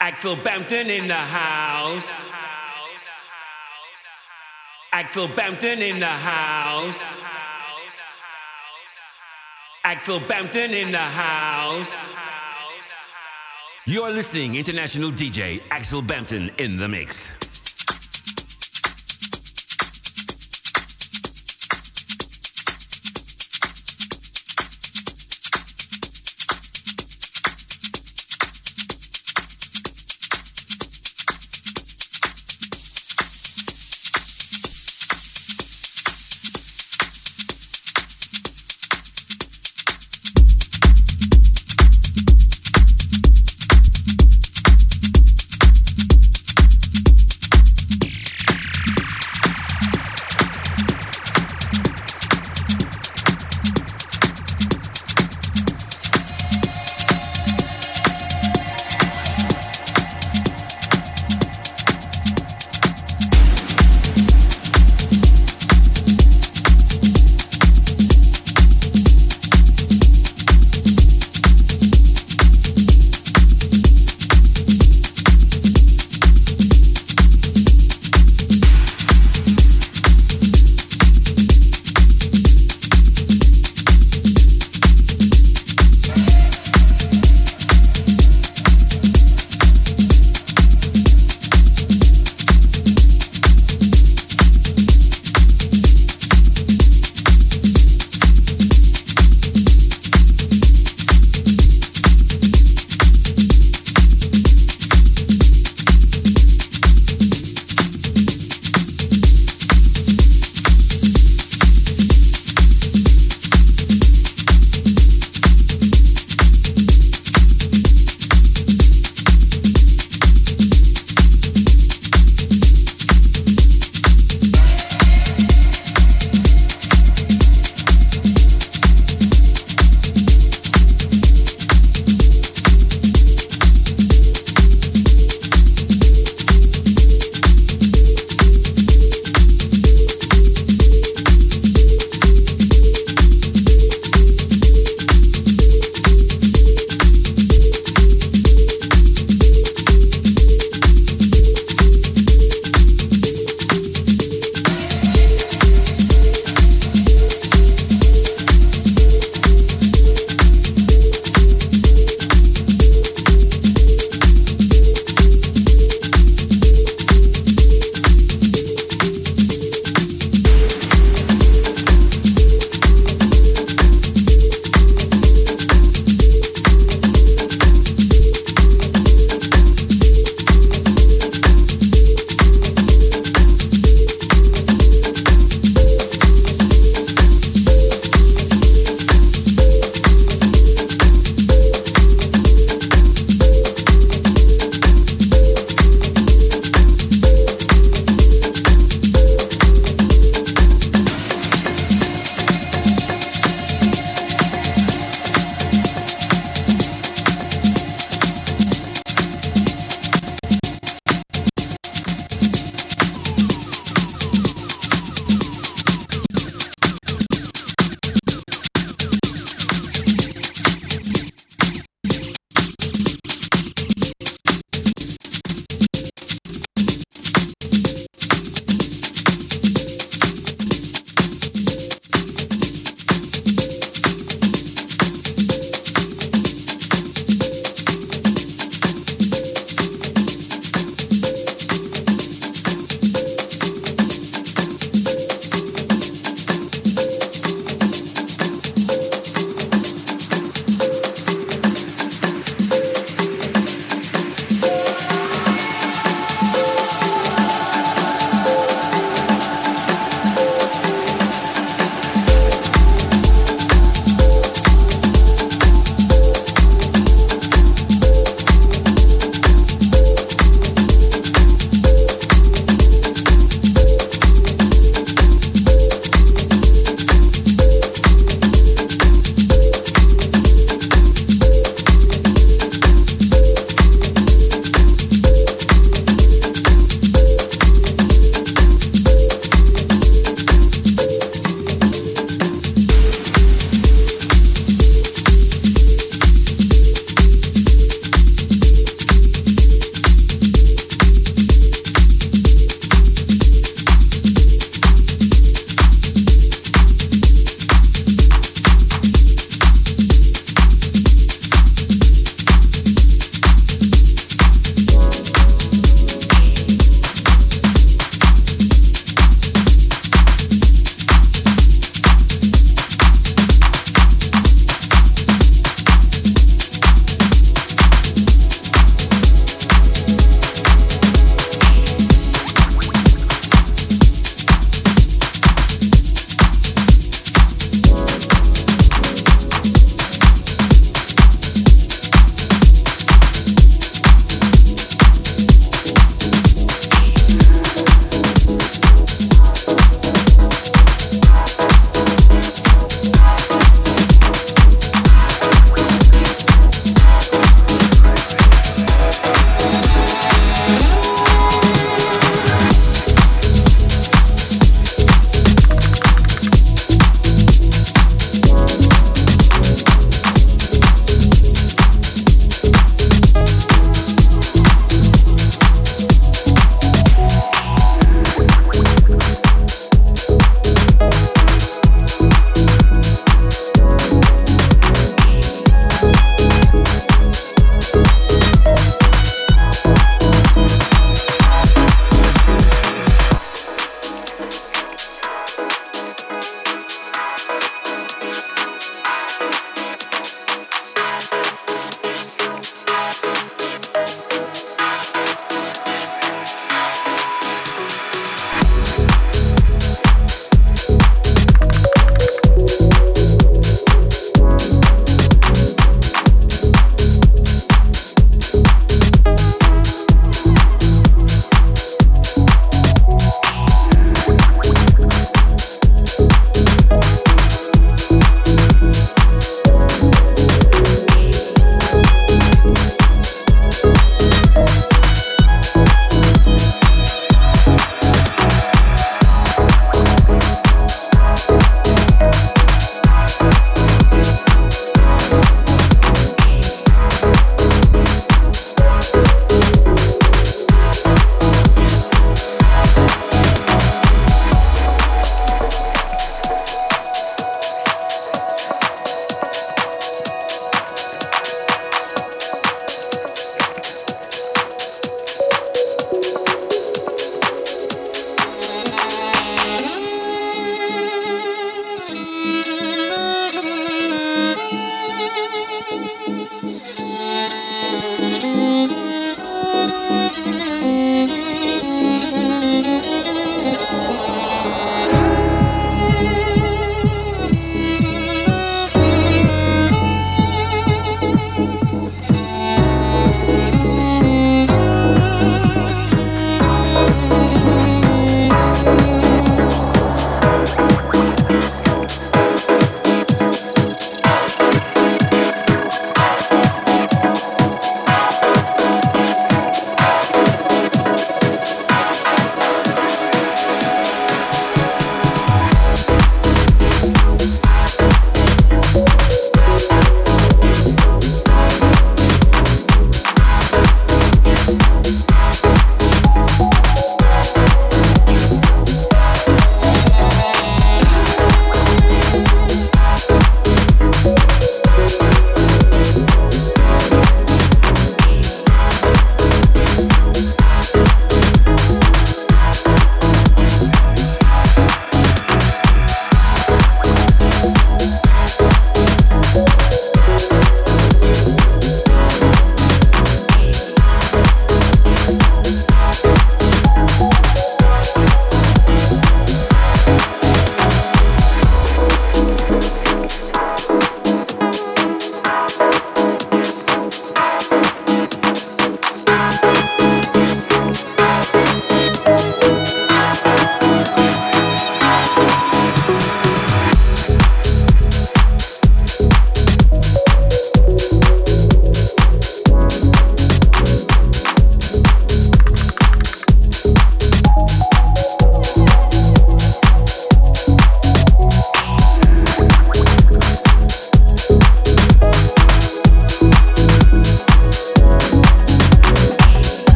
Axel Bampton in the house. Axel Bampton in the house. Axel Bampton in the house. You're listening international DJ Axel Bampton in the mix.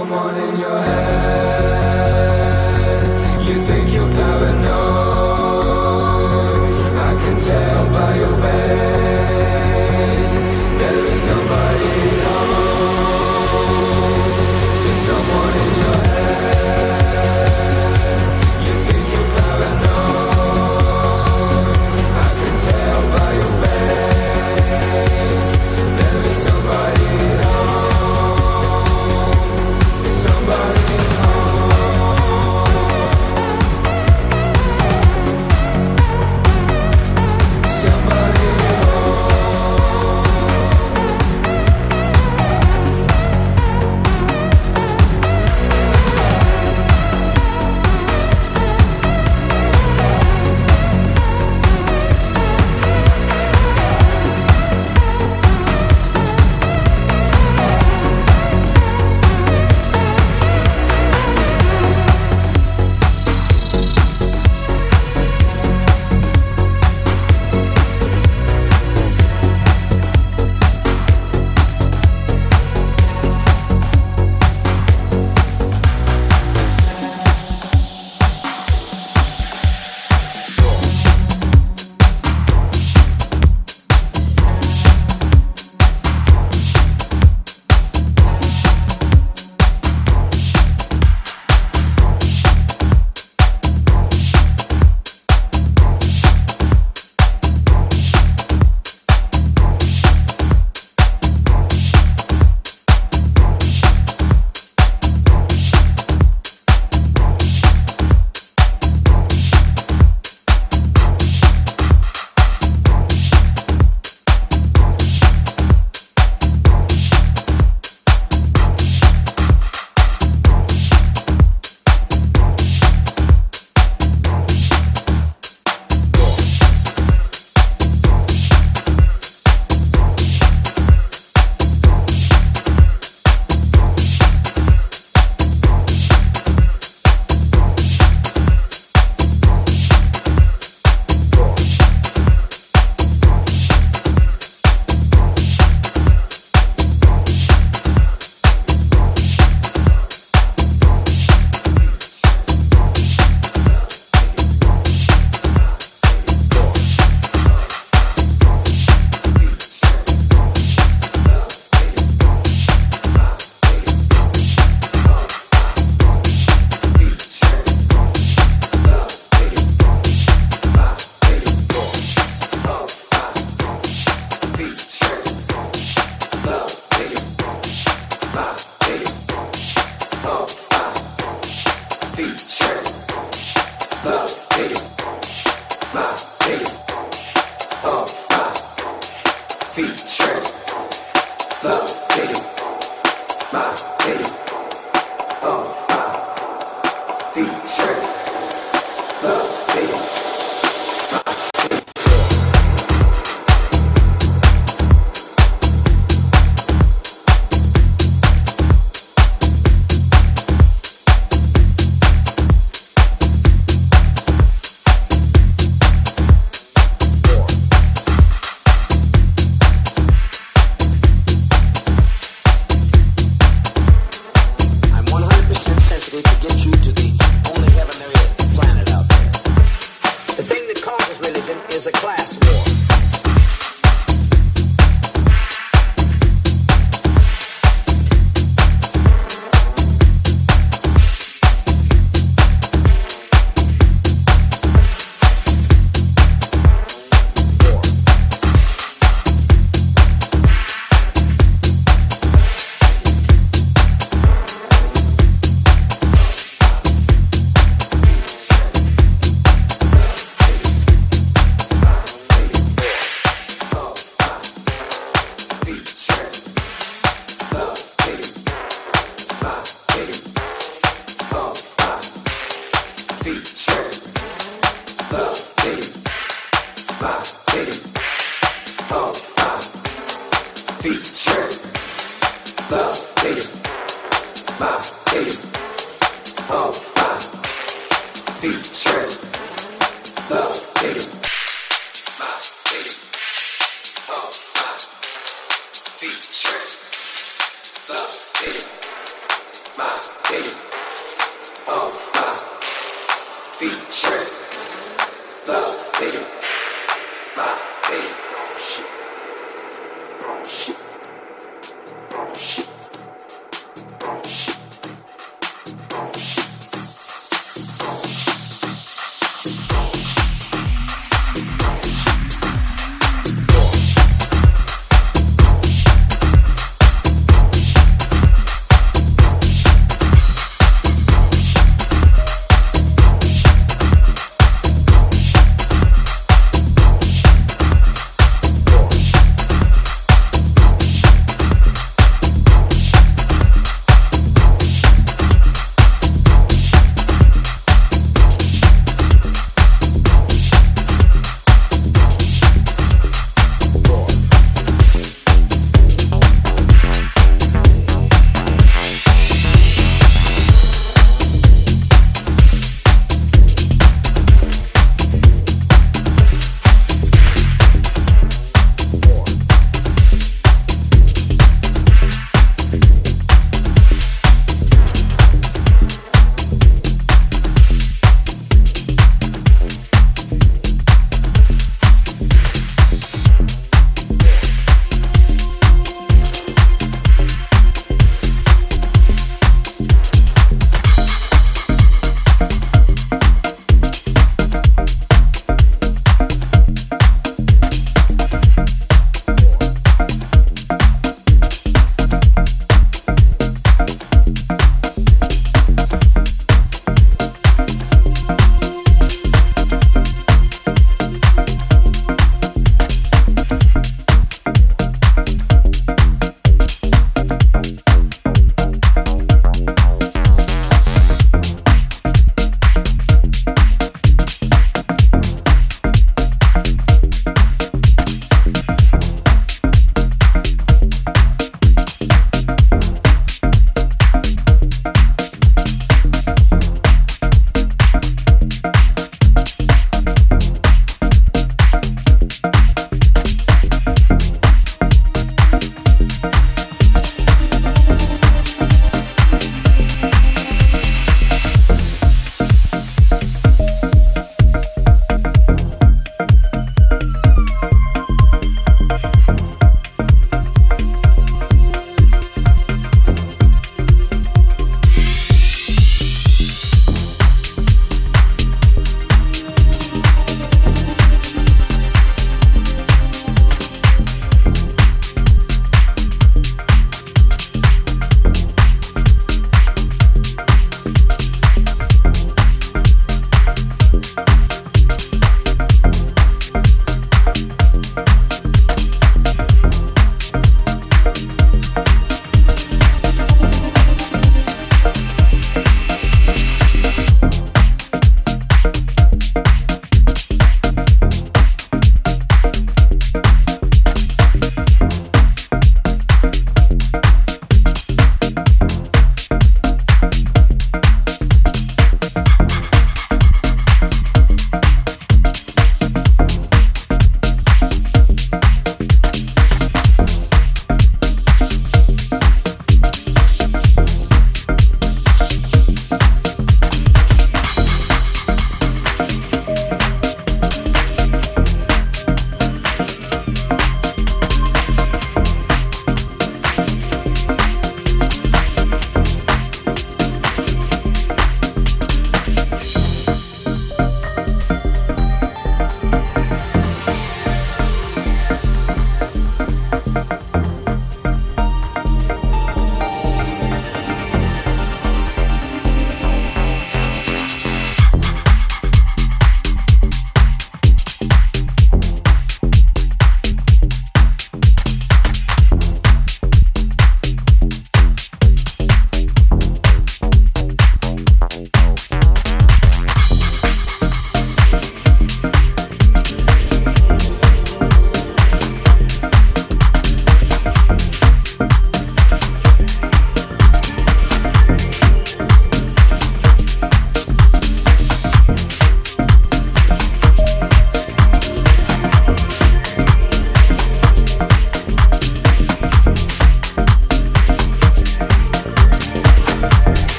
In your head.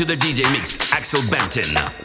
To the DJ Mix, Axel Bampton.